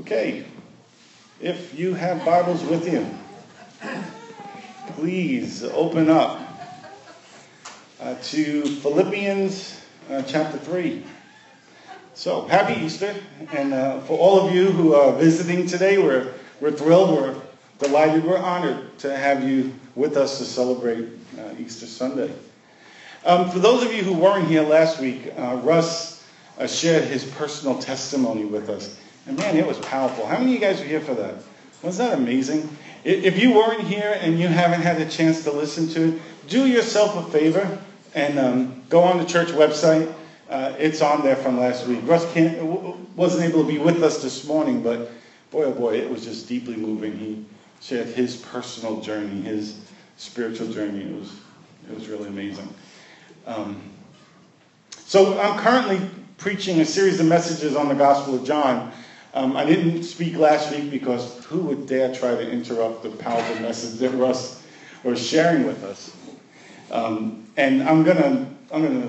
Okay, if you have Bibles with you, please open up uh, to Philippians uh, chapter 3. So, happy Easter. And uh, for all of you who are visiting today, we're, we're thrilled, we're delighted, we're honored to have you with us to celebrate uh, Easter Sunday. Um, for those of you who weren't here last week, uh, Russ uh, shared his personal testimony with us. And man, it was powerful. How many of you guys were here for that? Wasn't that amazing? If you weren't here and you haven't had a chance to listen to it, do yourself a favor and um, go on the church website. Uh, it's on there from last week. Russ wasn't able to be with us this morning, but boy, oh boy, it was just deeply moving. He shared his personal journey, his spiritual journey. It was, it was really amazing. Um, so I'm currently preaching a series of messages on the Gospel of John. Um, I didn't speak last week because who would dare try to interrupt the powerful message that Russ was sharing with us? Um, and I'm gonna I'm gonna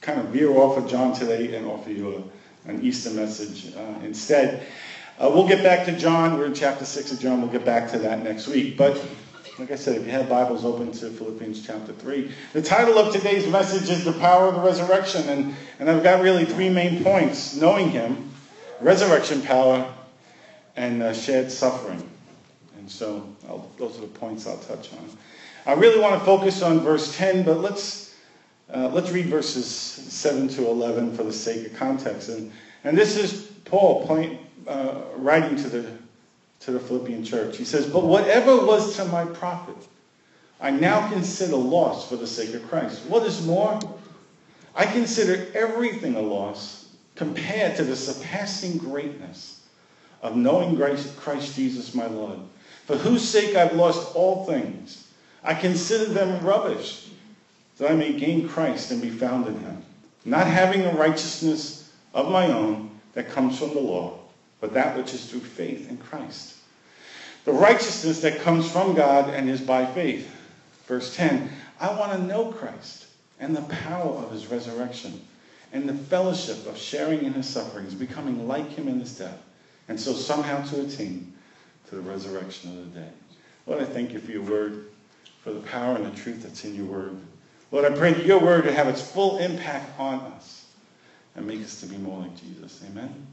kind of veer off of John today and offer you a, an Easter message uh, instead. Uh, we'll get back to John. We're in chapter six of John. We'll get back to that next week. But like I said, if you have Bibles open to Philippians chapter 3. The title of today's message is The Power of the Resurrection. And, and I've got really three main points knowing Him, resurrection power, and uh, shared suffering. And so I'll, those are the points I'll touch on. I really want to focus on verse 10, but let's, uh, let's read verses 7 to 11 for the sake of context. And, and this is Paul point, uh, writing to the, to the Philippian church. He says, But whatever was to my profit, I now consider loss for the sake of Christ. What is more, I consider everything a loss compared to the surpassing greatness of knowing Christ Jesus my Lord, for whose sake I've lost all things. I consider them rubbish, that I may gain Christ and be found in him, not having a righteousness of my own that comes from the law, but that which is through faith in Christ. The righteousness that comes from God and is by faith. Verse 10 I want to know Christ and the power of his resurrection and the fellowship of sharing in his sufferings, becoming like him in his death, and so somehow to attain to the resurrection of the dead. Lord, I thank you for your word, for the power and the truth that's in your word. Lord, I pray that your word would have its full impact on us and make us to be more like Jesus. Amen.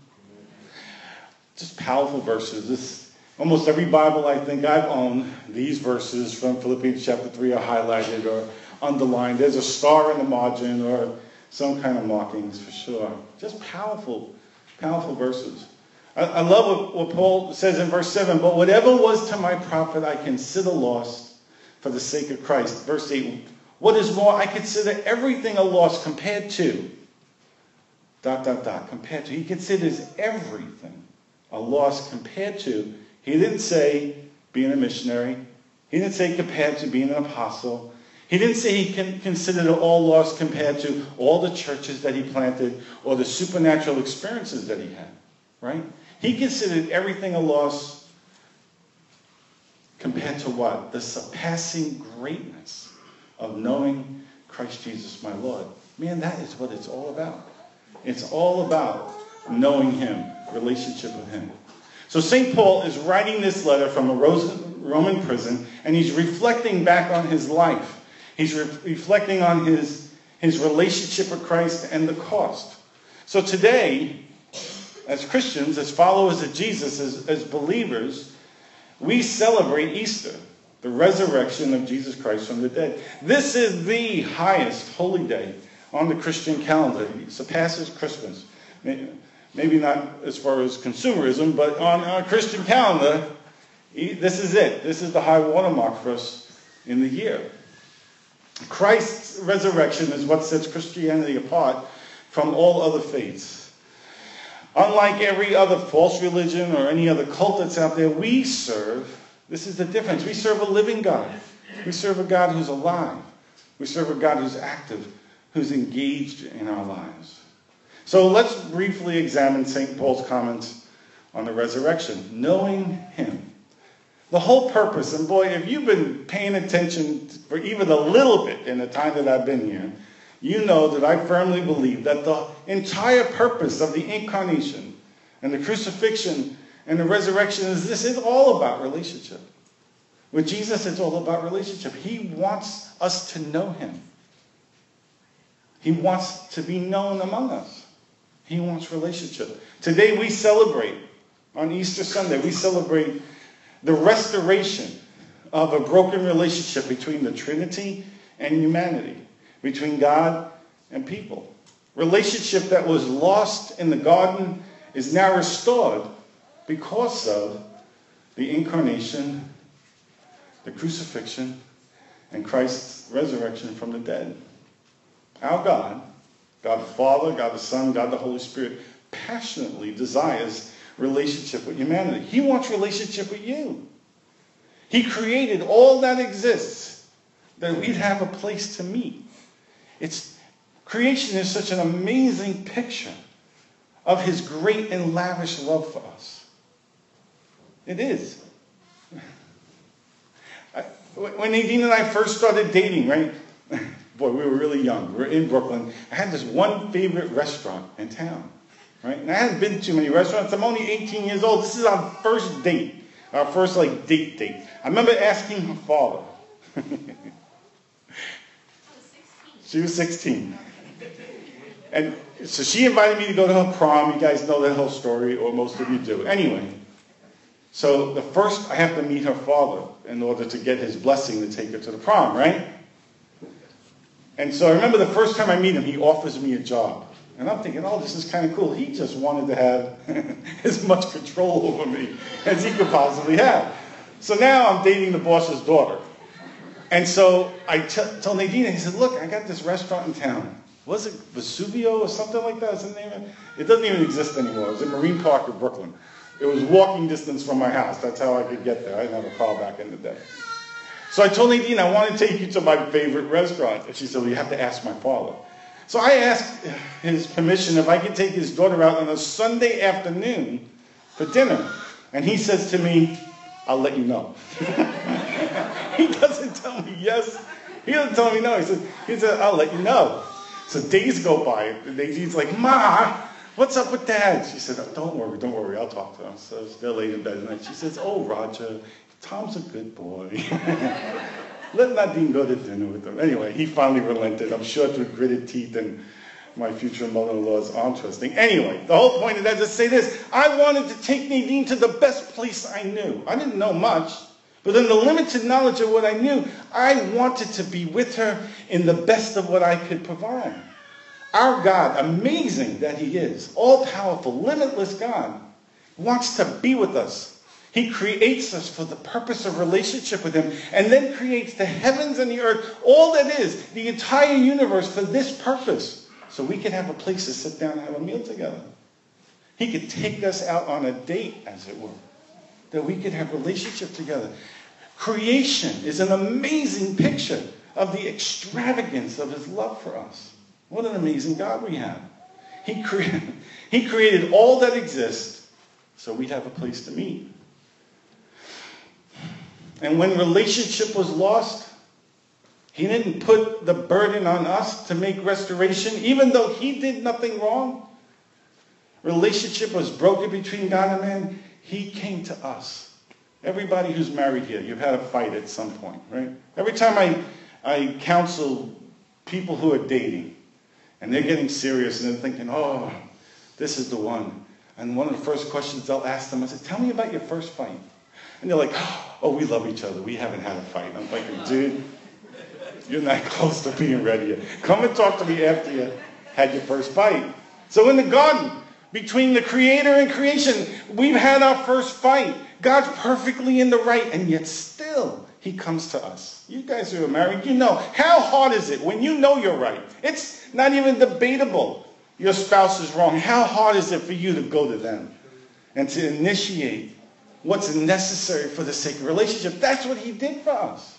Just powerful verses. This almost every Bible I think I've owned, these verses from Philippians chapter 3 are highlighted or underlined. There's a star in the margin or some kind of markings for sure. Just powerful, powerful verses. I, I love what, what Paul says in verse 7 But whatever was to my profit, I consider lost for the sake of Christ. Verse 8 What is more, I consider everything a loss compared to. Dot, dot, dot. Compared to. He considers everything a loss compared to. He didn't say being a missionary. He didn't say compared to being an apostle. He didn't say he considered all lost compared to all the churches that he planted or the supernatural experiences that he had, right? He considered everything a loss compared to what? The surpassing greatness of knowing Christ Jesus my Lord. Man, that is what it's all about. It's all about knowing him, relationship with him. So St. Paul is writing this letter from a Roman prison, and he's reflecting back on his life He's re- reflecting on his, his relationship with Christ and the cost. So today, as Christians, as followers of Jesus, as, as believers, we celebrate Easter, the resurrection of Jesus Christ from the dead. This is the highest holy day on the Christian calendar. It surpasses Christmas. Maybe not as far as consumerism, but on our Christian calendar, this is it. This is the high watermark for us in the year. Christ's resurrection is what sets Christianity apart from all other faiths. Unlike every other false religion or any other cult that's out there, we serve, this is the difference, we serve a living God. We serve a God who's alive. We serve a God who's active, who's engaged in our lives. So let's briefly examine St. Paul's comments on the resurrection. Knowing Him. The whole purpose, and boy, if you've been paying attention for even a little bit in the time that I've been here, you know that I firmly believe that the entire purpose of the incarnation, And the crucifixion and the resurrection is this is all about relationship. With Jesus, it's all about relationship. He wants us to know him. He wants to be known among us. He wants relationship. Today we celebrate, on Easter Sunday, we celebrate the restoration of a broken relationship between the Trinity and humanity, between God and people. Relationship that was lost in the garden is now restored because of the incarnation, the crucifixion, and Christ's resurrection from the dead. Our God, God the Father, God the Son, God the Holy Spirit, passionately desires relationship with humanity. He wants relationship with you. He created all that exists that we'd have a place to meet. It's creation is such an amazing picture of his great and lavish love for us. It is. when Nadine and I first started dating, right? Boy, we were really young. We were in Brooklyn. I had this one favorite restaurant in town, right? And I hadn't been to too many restaurants. I'm only 18 years old. This is our first date, our first like date date. I remember asking her father. she was 16. And so she invited me to go to her prom. You guys know that whole story, or most of you do. Anyway, so the first I have to meet her father in order to get his blessing to take her to the prom, right? And so I remember the first time I meet him, he offers me a job. And I'm thinking, oh, this is kind of cool. He just wanted to have as much control over me as he could possibly have. So now I'm dating the boss's daughter. And so I t- tell Nadine, he said, look, I got this restaurant in town. Was it Vesuvio or something like that? Is the name it? It doesn't even exist anymore. It was in Marine Park in Brooklyn. It was walking distance from my house. That's how I could get there. I didn't have a car back in the day. So I told Nadine, I want to take you to my favorite restaurant. And she said, well, you have to ask my father. So I asked his permission if I could take his daughter out on a Sunday afternoon for dinner. And he says to me, I'll let you know. he doesn't tell me yes. He doesn't tell me no. He says, he says I'll let you know. So days go by. And Nadine's like, Ma, what's up with dad? She said, oh, don't worry, don't worry. I'll talk to him. So they're late in bed. And she says, oh, Roger, Tom's a good boy. Let Nadine go to dinner with them. Anyway, he finally relented. I'm sure through gritted teeth and my future mother-in-law's arm twisting. Anyway, the whole point of that to say this. I wanted to take Nadine to the best place I knew. I didn't know much. But in the limited knowledge of what I knew, I wanted to be with her in the best of what I could provide. Our God, amazing that He is, all powerful, limitless God, wants to be with us he creates us for the purpose of relationship with Him and then creates the heavens and the earth, all that is, the entire universe for this purpose. So we can have a place to sit down and have a meal together. He could take us out on a date, as it were, that we could have relationship together. Creation is an amazing picture of the extravagance of His love for us. What an amazing God we have. He, cre- he created all that exists so we'd have a place to meet. And when relationship was lost, he didn't put the burden on us to make restoration, even though he did nothing wrong. Relationship was broken between God and man. He came to us. Everybody who's married here, you've had a fight at some point, right? Every time I, I counsel people who are dating, and they're getting serious and they're thinking, oh, this is the one. And one of the first questions they'll ask them, I said, tell me about your first fight. And they're like, oh, Oh, we love each other. We haven't had a fight. I'm like, dude, you're not close to being ready yet. Come and talk to me after you had your first fight. So in the garden, between the creator and creation, we've had our first fight. God's perfectly in the right, and yet still he comes to us. You guys who are married, you know. How hard is it when you know you're right? It's not even debatable. Your spouse is wrong. How hard is it for you to go to them and to initiate what's necessary for the sake of relationship. That's what he did for us.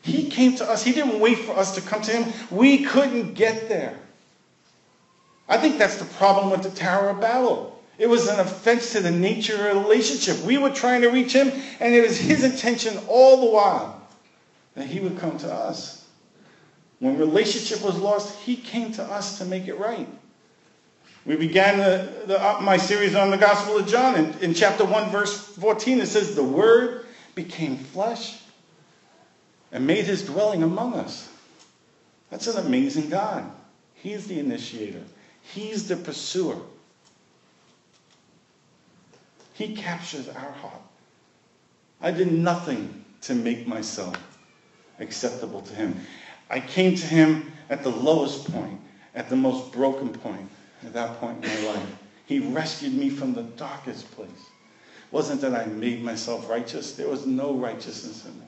He came to us. He didn't wait for us to come to him. We couldn't get there. I think that's the problem with the Tower of Babel. It was an offense to the nature of relationship. We were trying to reach him, and it was his intention all the while that he would come to us. When relationship was lost, he came to us to make it right. We began the, the, uh, my series on the Gospel of John. In, in chapter 1, verse 14, it says, The Word became flesh and made his dwelling among us. That's an amazing God. He's the initiator, He's the pursuer. He captures our heart. I did nothing to make myself acceptable to Him. I came to Him at the lowest point, at the most broken point, at that point in my life. He rescued me from the darkest place. It wasn't that I made myself righteous, there was no righteousness in me.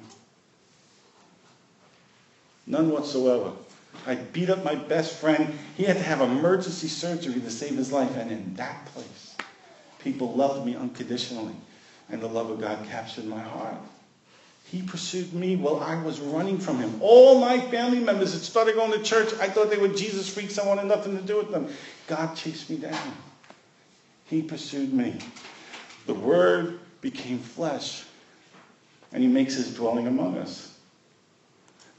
None whatsoever. I beat up my best friend. He had to have emergency surgery to save his life. And in that place, people loved me unconditionally. And the love of God captured my heart. He pursued me while I was running from him. All my family members had started going to church. I thought they were Jesus freaks. I wanted nothing to do with them. God chased me down. He pursued me. The Word became flesh, and He makes His dwelling among us.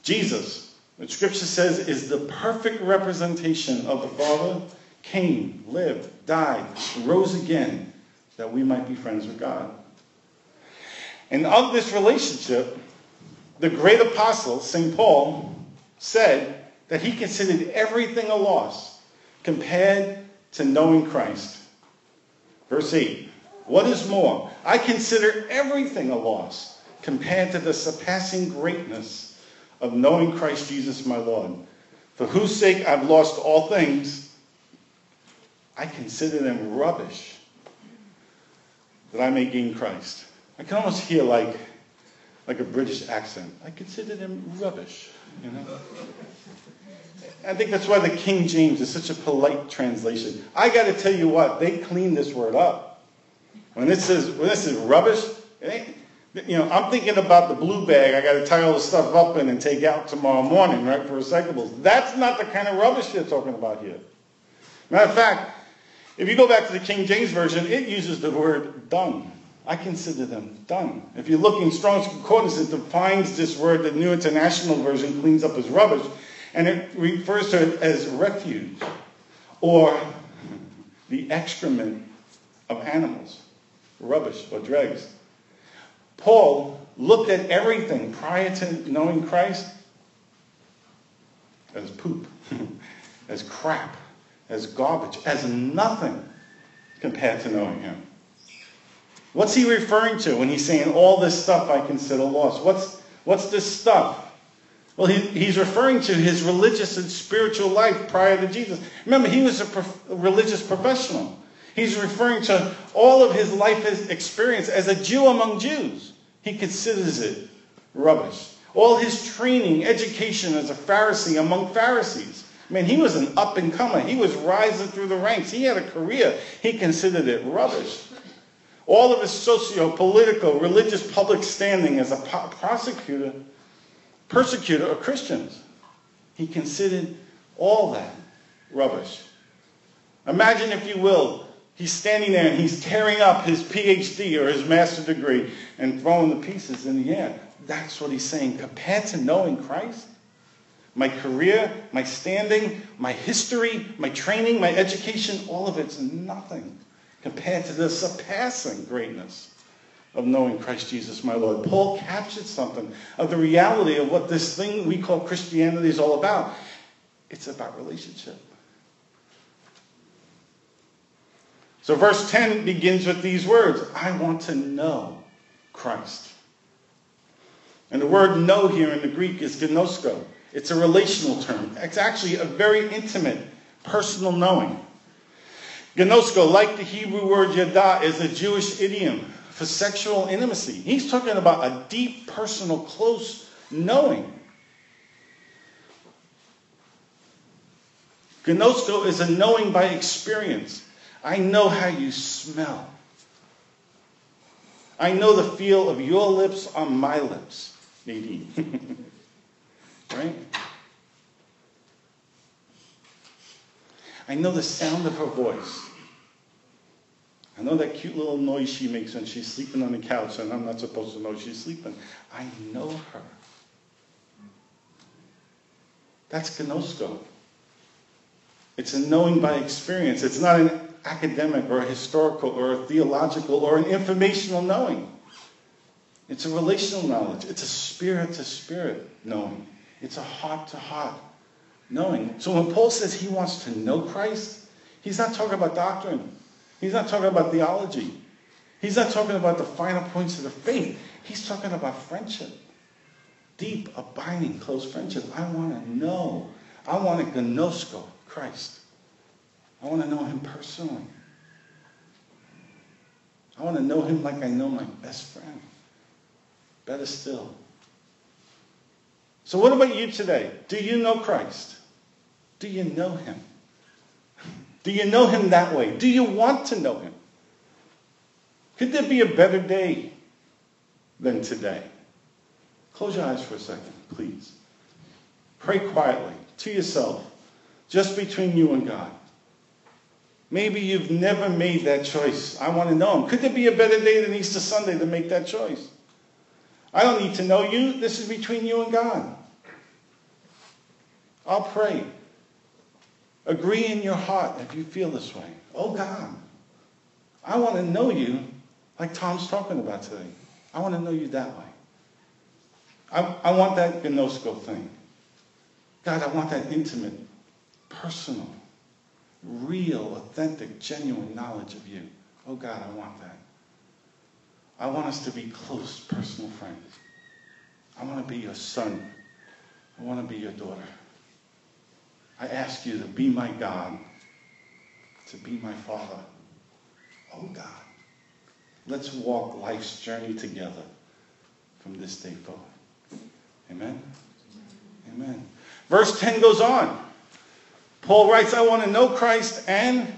Jesus, the Scripture says, is the perfect representation of the Father, came, lived, died, rose again, that we might be friends with God. And of this relationship, the great apostle, St. Paul, said that he considered everything a loss compared to knowing Christ. Verse 8 What is more? I consider everything a loss compared to the surpassing greatness of knowing Christ Jesus my Lord, for whose sake I've lost all things. I consider them rubbish that I may gain Christ. I can almost hear like, like a British accent. I consider them rubbish, you know. I think that's why the King James is such a polite translation. I got to tell you what, they cleaned this word up. When it says when this is rubbish, you know, I'm thinking about the blue bag I got to tie all the stuff up in and take out tomorrow morning, right, for recyclables. That's not the kind of rubbish they're talking about here. Matter of fact, if you go back to the King James Version, it uses the word dung. I consider them done. If you look in Strong's Concordance, it defines this word, the New International Version cleans up as rubbish, and it refers to it as refuge or the excrement of animals, rubbish or dregs. Paul looked at everything prior to knowing Christ as poop, as crap, as garbage, as nothing compared to knowing him. What's he referring to when he's saying all this stuff I consider lost? What's, what's this stuff? Well, he, he's referring to his religious and spiritual life prior to Jesus. Remember, he was a, prof, religious professional. He's referring to all of his life experience as a Jew among Jews. He considers it rubbish. All his training, education as a Pharisee among Pharisees. I mean, he was an up and comer. He was rising through the ranks. He had a career. He considered it rubbish. All of his socio political, religious public standing as a prosecutor, persecutor of Christians. He considered all that rubbish. Imagine, if you will, he's standing there and he's tearing up his PhD or his master's degree and throwing the pieces in the air. That's what he's saying. Compared to knowing Christ, my career, my standing, my history, my training, my education, all of it's nothing compared to the surpassing greatness of knowing Christ Jesus my Lord. Paul captured something of the reality of what this thing we call Christianity is all about. It's about relationship. So verse 10 begins with these words I want to know Christ. And the word know here in the Greek is gnosko. It's a relational term. It's actually a very intimate, personal knowing. Gnosko, like the Hebrew word yada, is a Jewish idiom for sexual intimacy. He's talking about a deep, personal, close knowing. Gnosko is a knowing by experience. I know how you smell. I know the feel of your lips on my lips, Nadine. right? I know the sound of her voice. I know that cute little noise she makes when she's sleeping on the couch and I'm not supposed to know she's sleeping. I know her. That's gnosko. It's a knowing by experience. It's not an academic or a historical or a theological or an informational knowing. It's a relational knowledge. It's a spirit to spirit knowing. It's a heart to heart knowing. So when Paul says he wants to know Christ, he's not talking about doctrine. He's not talking about theology. He's not talking about the final points of the faith. He's talking about friendship. Deep, abiding, close friendship. I want to know. I want to gnosko Christ. I want to know him personally. I want to know him like I know my best friend. Better still. So, what about you today? Do you know Christ? Do you know him? Do you know him that way? Do you want to know him? Could there be a better day than today? Close your eyes for a second, please. Pray quietly to yourself, just between you and God. Maybe you've never made that choice. I want to know him. Could there be a better day than Easter Sunday to make that choice? I don't need to know you. This is between you and God. I'll pray. Agree in your heart if you feel this way. Oh God, I want to know you like Tom's talking about today. I want to know you that way. I, I want that gnosko thing. God, I want that intimate, personal, real, authentic, genuine knowledge of you. Oh God, I want that. I want us to be close, personal friends. I want to be your son. I want to be your daughter. I ask you to be my God, to be my Father. Oh God, let's walk life's journey together from this day forward. Amen? Amen. Verse 10 goes on. Paul writes, I want to know Christ and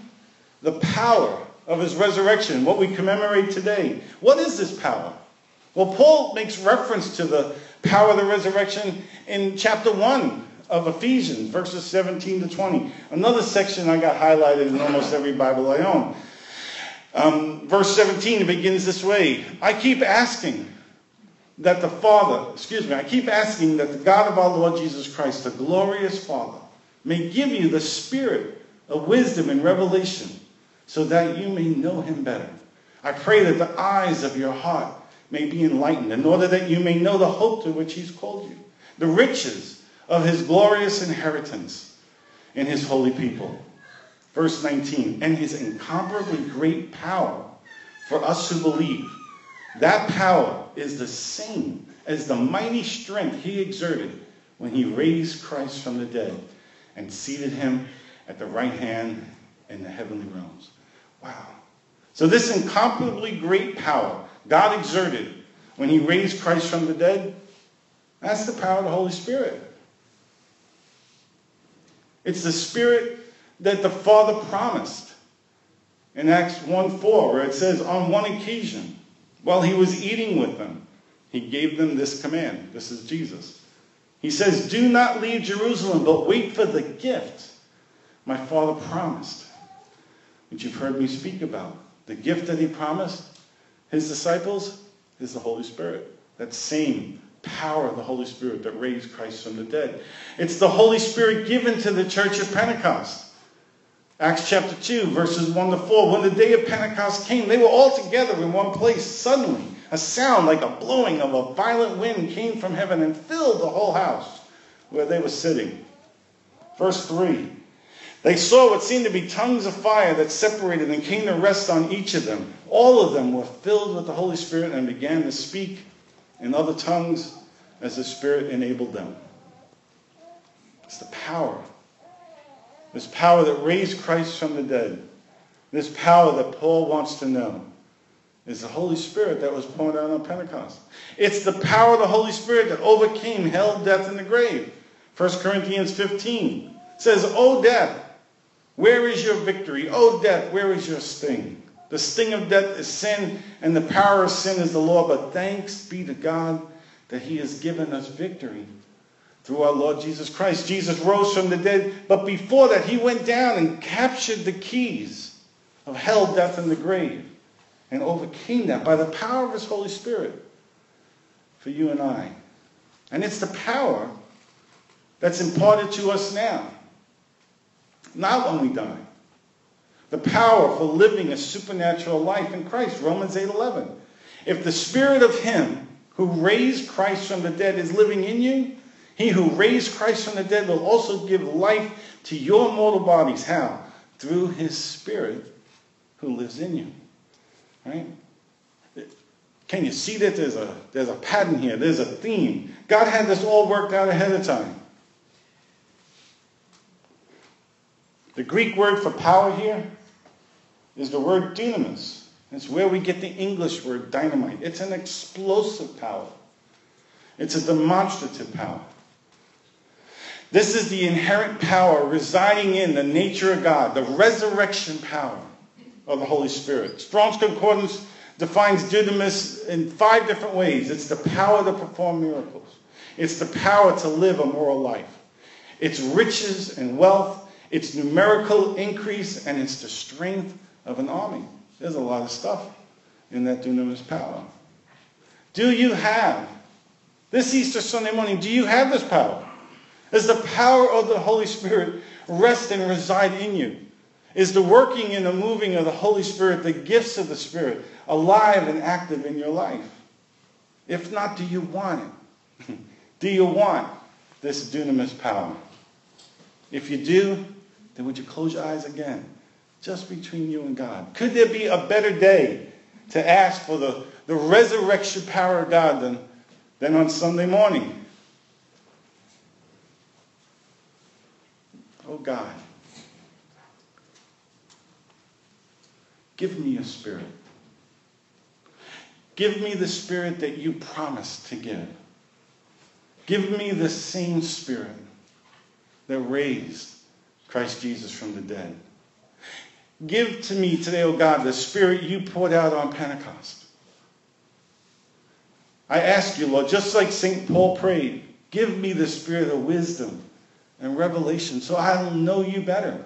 the power of his resurrection, what we commemorate today. What is this power? Well, Paul makes reference to the power of the resurrection in chapter 1 of Ephesians, verses 17 to 20. Another section I got highlighted in almost every Bible I own. Um, verse 17 it begins this way I keep asking that the Father, excuse me, I keep asking that the God of our Lord Jesus Christ, the glorious Father, may give you the spirit of wisdom and revelation so that you may know him better. I pray that the eyes of your heart may be enlightened in order that you may know the hope to which he's called you, the riches of his glorious inheritance in his holy people. Verse 19, and his incomparably great power for us who believe. That power is the same as the mighty strength he exerted when he raised Christ from the dead and seated him at the right hand in the heavenly realms. Wow. So, this incomparably great power God exerted when he raised Christ from the dead, that's the power of the Holy Spirit. It's the Spirit that the Father promised in Acts 1 4, where it says, On one occasion, while he was eating with them, he gave them this command. This is Jesus. He says, Do not leave Jerusalem, but wait for the gift my Father promised, which you've heard me speak about. The gift that he promised his disciples is the Holy Spirit. That same power of the Holy Spirit that raised Christ from the dead. It's the Holy Spirit given to the church of Pentecost. Acts chapter 2, verses 1 to 4. When the day of Pentecost came, they were all together in one place. Suddenly, a sound like a blowing of a violent wind came from heaven and filled the whole house where they were sitting. Verse 3 They saw what seemed to be tongues of fire that separated and came to rest on each of them. All of them were filled with the Holy Spirit and began to speak in other tongues as the Spirit enabled them. It's the power. This power that raised Christ from the dead. This power that Paul wants to know is the Holy Spirit that was poured out on Pentecost. It's the power of the Holy Spirit that overcame hell, death, and the grave. 1 Corinthians 15 says, O death, where is your victory? O death, where is your sting? The sting of death is sin, and the power of sin is the law. But thanks be to God that He has given us victory through our Lord Jesus Christ. Jesus rose from the dead, but before that, He went down and captured the keys of hell, death, and the grave, and overcame that by the power of His Holy Spirit for you and I. And it's the power that's imparted to us now. not when we die. The power for living a supernatural life in Christ, Romans 8:11. If the spirit of him who raised Christ from the dead is living in you, he who raised Christ from the dead will also give life to your mortal bodies. How? Through his spirit who lives in you. Right? Can you see that there's a, there's a pattern here? There's a theme. God had this all worked out ahead of time. The Greek word for power here is the word dunamis. It's where we get the English word dynamite. It's an explosive power. It's a demonstrative power. This is the inherent power residing in the nature of God, the resurrection power of the Holy Spirit. Strong's Concordance defines dunamis in five different ways. It's the power to perform miracles. It's the power to live a moral life. It's riches and wealth. It's numerical increase, and it's the strength of an army. There's a lot of stuff in that dunamis power. Do you have, this Easter Sunday morning, do you have this power? Does the power of the Holy Spirit rest and reside in you? Is the working and the moving of the Holy Spirit, the gifts of the Spirit, alive and active in your life? If not, do you want it? do you want this dunamis power? If you do, then would you close your eyes again? Just between you and God. Could there be a better day to ask for the, the resurrection power of God than, than on Sunday morning? Oh God, give me a spirit. Give me the spirit that you promised to give. Give me the same spirit that raised Christ Jesus from the dead. Give to me today, O God, the spirit you poured out on Pentecost. I ask you, Lord, just like St. Paul prayed, give me the spirit of wisdom and revelation so I'll know you better.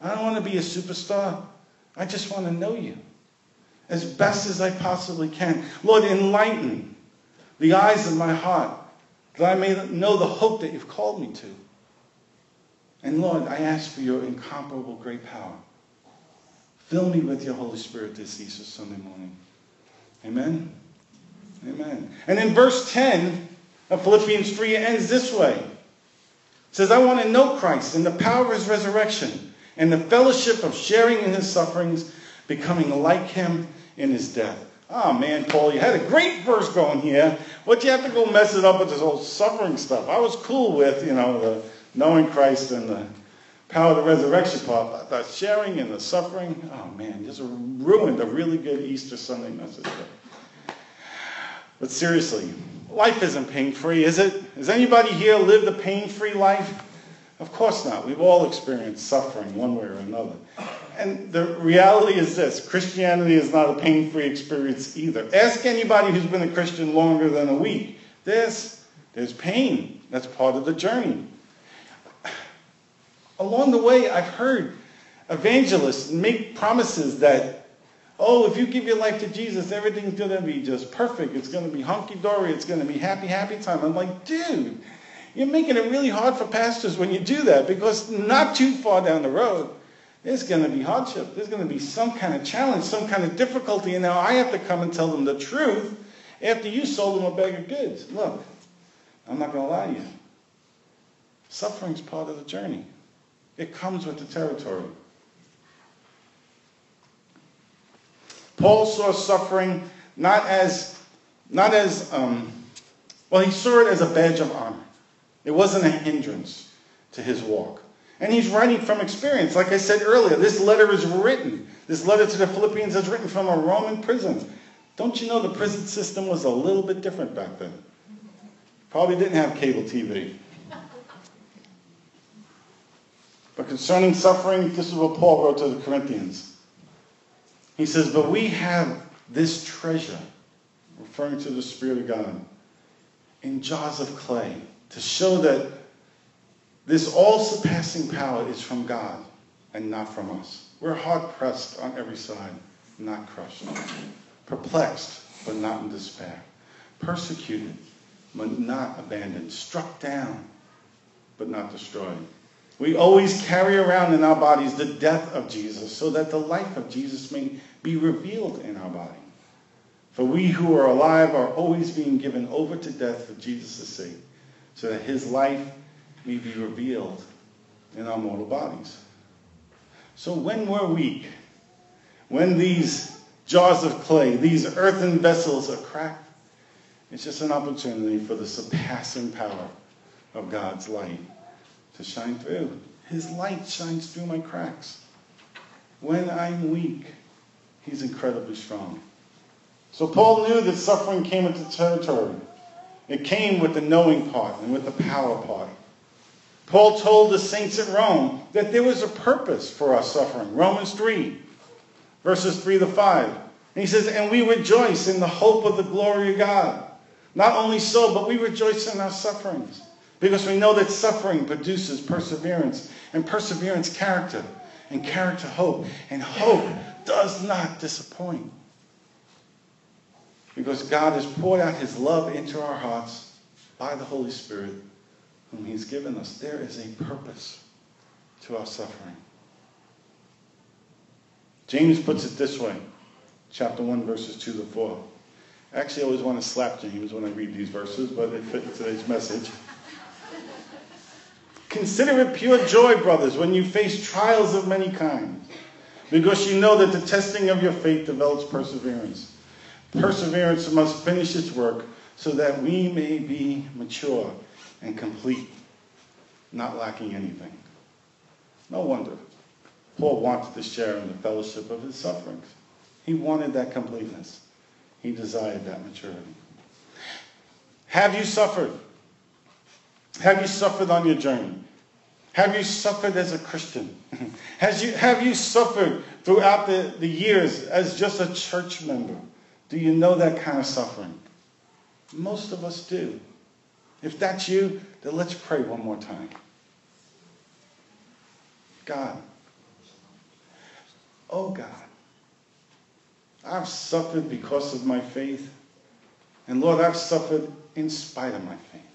I don't want to be a superstar. I just want to know you as best as I possibly can. Lord, enlighten the eyes of my heart that I may know the hope that you've called me to. And Lord, I ask for your incomparable great power. Fill me with your Holy Spirit this Easter Sunday morning. Amen? Amen. And in verse 10 of Philippians 3, it ends this way. It says, I want to know Christ and the power of his resurrection and the fellowship of sharing in his sufferings, becoming like him in his death. Oh man, Paul, you had a great verse going here. What you have to go mess it up with this whole suffering stuff? I was cool with, you know, the knowing Christ and the power of the resurrection part. The sharing and the suffering, oh man, just ruined a really good Easter Sunday message. But seriously, life isn't pain-free, is it? Has anybody here lived a pain-free life? Of course not. We've all experienced suffering one way or another. And the reality is this Christianity is not a pain free experience either. Ask anybody who's been a Christian longer than a week. There's, there's pain. That's part of the journey. Along the way, I've heard evangelists make promises that, oh, if you give your life to Jesus, everything's going to be just perfect. It's going to be hunky dory. It's going to be happy, happy time. I'm like, dude, you're making it really hard for pastors when you do that because not too far down the road, there's going to be hardship. There's going to be some kind of challenge, some kind of difficulty. And now I have to come and tell them the truth after you sold them a bag of goods. Look, I'm not going to lie to you. Suffering's part of the journey. It comes with the territory. Paul saw suffering not as, not as, um, well, he saw it as a badge of honor. It wasn't a hindrance to his walk. And he's writing from experience. Like I said earlier, this letter is written. This letter to the Philippians is written from a Roman prison. Don't you know the prison system was a little bit different back then? Probably didn't have cable TV. But concerning suffering, this is what Paul wrote to the Corinthians. He says, But we have this treasure, referring to the Spirit of God, in jars of clay, to show that this all surpassing power is from God and not from us. We're hard pressed on every side, not crushed. Perplexed, but not in despair. Persecuted, but not abandoned. Struck down, but not destroyed. We always carry around in our bodies the death of Jesus so that the life of Jesus may be revealed in our body. For we who are alive are always being given over to death for Jesus' sake, so that his life may be revealed in our mortal bodies. So when we're weak, when these jars of clay, these earthen vessels are cracked, it's just an opportunity for the surpassing power of God's light to shine through. His light shines through my cracks. When I'm weak, he's incredibly strong. So Paul knew that suffering came into territory. It came with the knowing part and with the power part. Paul told the saints at Rome that there was a purpose for our suffering. Romans 3, verses 3 to 5. And he says, And we rejoice in the hope of the glory of God. Not only so, but we rejoice in our sufferings. Because we know that suffering produces perseverance, and perseverance, character, and character, hope. And hope does not disappoint. Because God has poured out his love into our hearts by the Holy Spirit whom he's given us. There is a purpose to our suffering. James puts it this way, chapter 1, verses 2 to 4. Actually, I always want to slap James when I read these verses, but it fits today's message. Consider it pure joy, brothers, when you face trials of many kinds, because you know that the testing of your faith develops perseverance. Perseverance must finish its work so that we may be mature and complete, not lacking anything. No wonder. Paul wanted to share in the fellowship of his sufferings. He wanted that completeness. He desired that maturity. Have you suffered? Have you suffered on your journey? Have you suffered as a Christian? Has you, have you suffered throughout the, the years as just a church member? Do you know that kind of suffering? Most of us do. If that's you, then let's pray one more time. God, oh God, I've suffered because of my faith. And Lord, I've suffered in spite of my faith.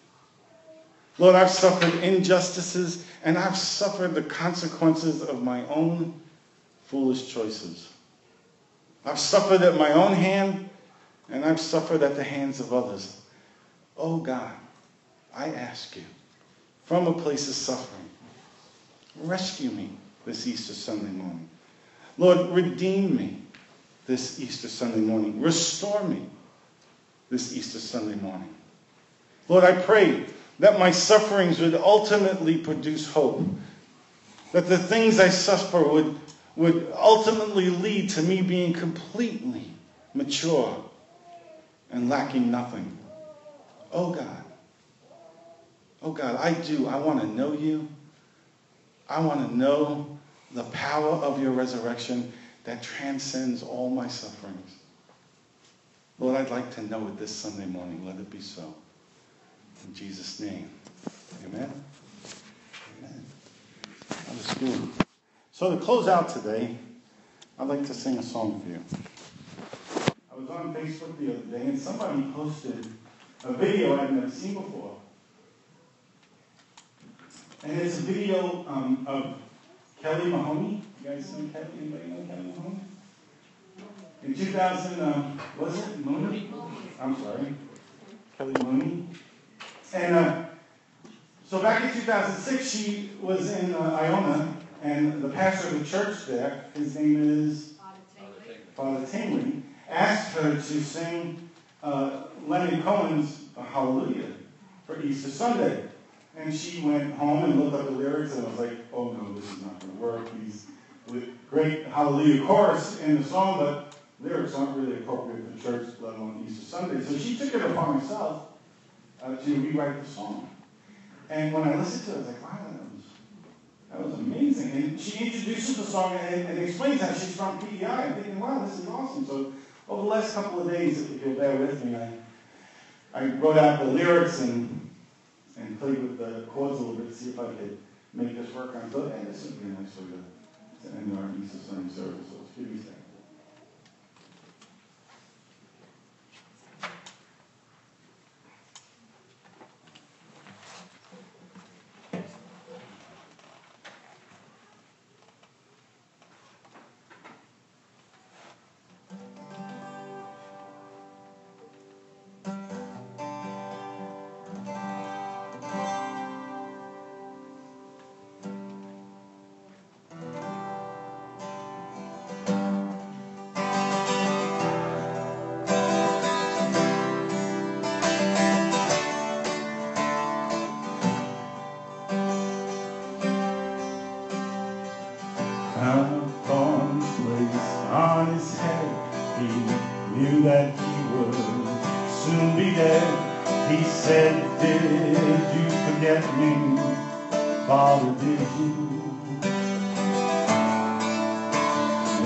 Lord, I've suffered injustices and I've suffered the consequences of my own foolish choices. I've suffered at my own hand and I've suffered at the hands of others. Oh God, I ask you, from a place of suffering, rescue me this Easter Sunday morning. Lord, redeem me this Easter Sunday morning. Restore me this Easter Sunday morning. Lord, I pray that my sufferings would ultimately produce hope. That the things I suffer would, would ultimately lead to me being completely mature and lacking nothing. Oh God, Oh God, I do. I want to know you. I want to know the power of your resurrection that transcends all my sufferings. Lord, I'd like to know it this Sunday morning. Let it be so. In Jesus' name. Amen. Amen. That was good. So to close out today, I'd like to sing a song for you. I was on Facebook the other day and somebody posted a video I'd never seen before. And it's a video um, of Kelly Mahoney. You guys know Kelly? Anybody know Kelly Mahoney? In 2000, um, was it Mooney? I'm sorry. Kelly Mooney. And uh, so back in 2006, she was in uh, Iona, and the pastor of the church there, his name is Father Tingley, asked her to sing uh, Leonard Cohen's Hallelujah for Easter Sunday. And she went home and looked up the lyrics and was like, oh no, this is not going to work. These great hallelujah chorus in the song, but lyrics aren't really appropriate for church, let alone Easter Sunday. So she took it upon herself uh, to rewrite the song. And when I listened to it, I was like, wow, that was, that was amazing. And she introduces the song and, and explains how she's from PEI. I'm thinking, wow, this is awesome. So over the last couple of days, if you'll bear with me, I, I wrote out the lyrics and and play with the chords a little bit to see if I could make this work. I thought, hey, this would be a nice way to, to end our service. So give me a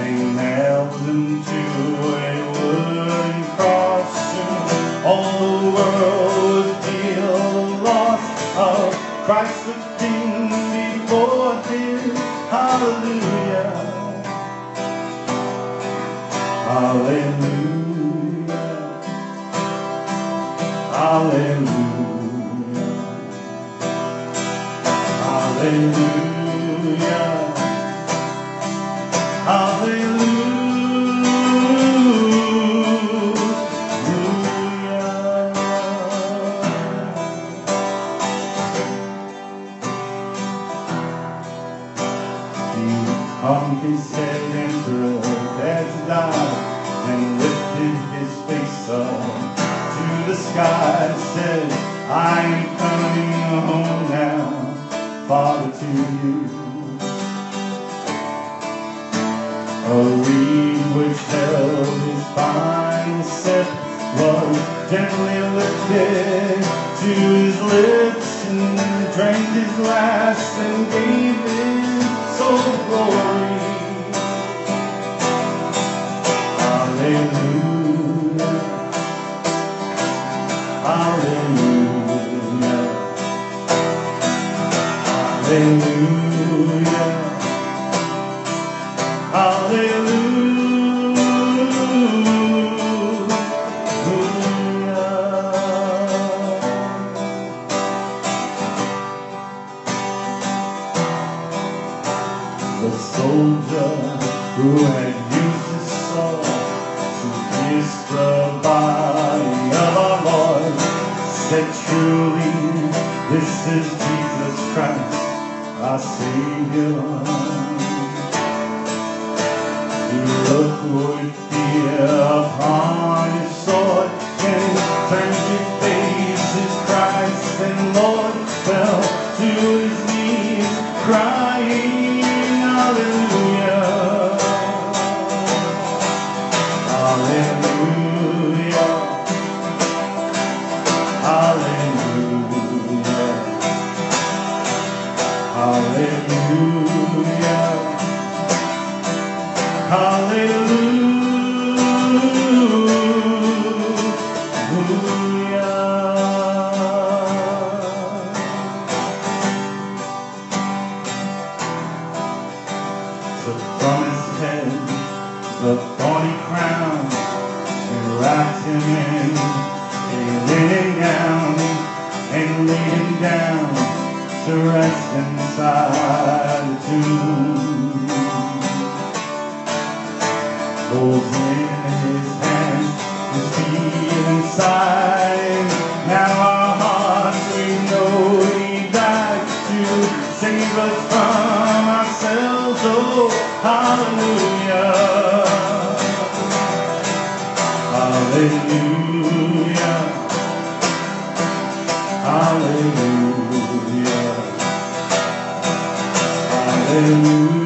They nailed to a wooden cross all the. his lips and drank his glass and gave it so glory. Hallelujah.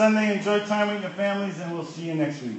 Sunday. Enjoy time with your families, and we'll see you next week.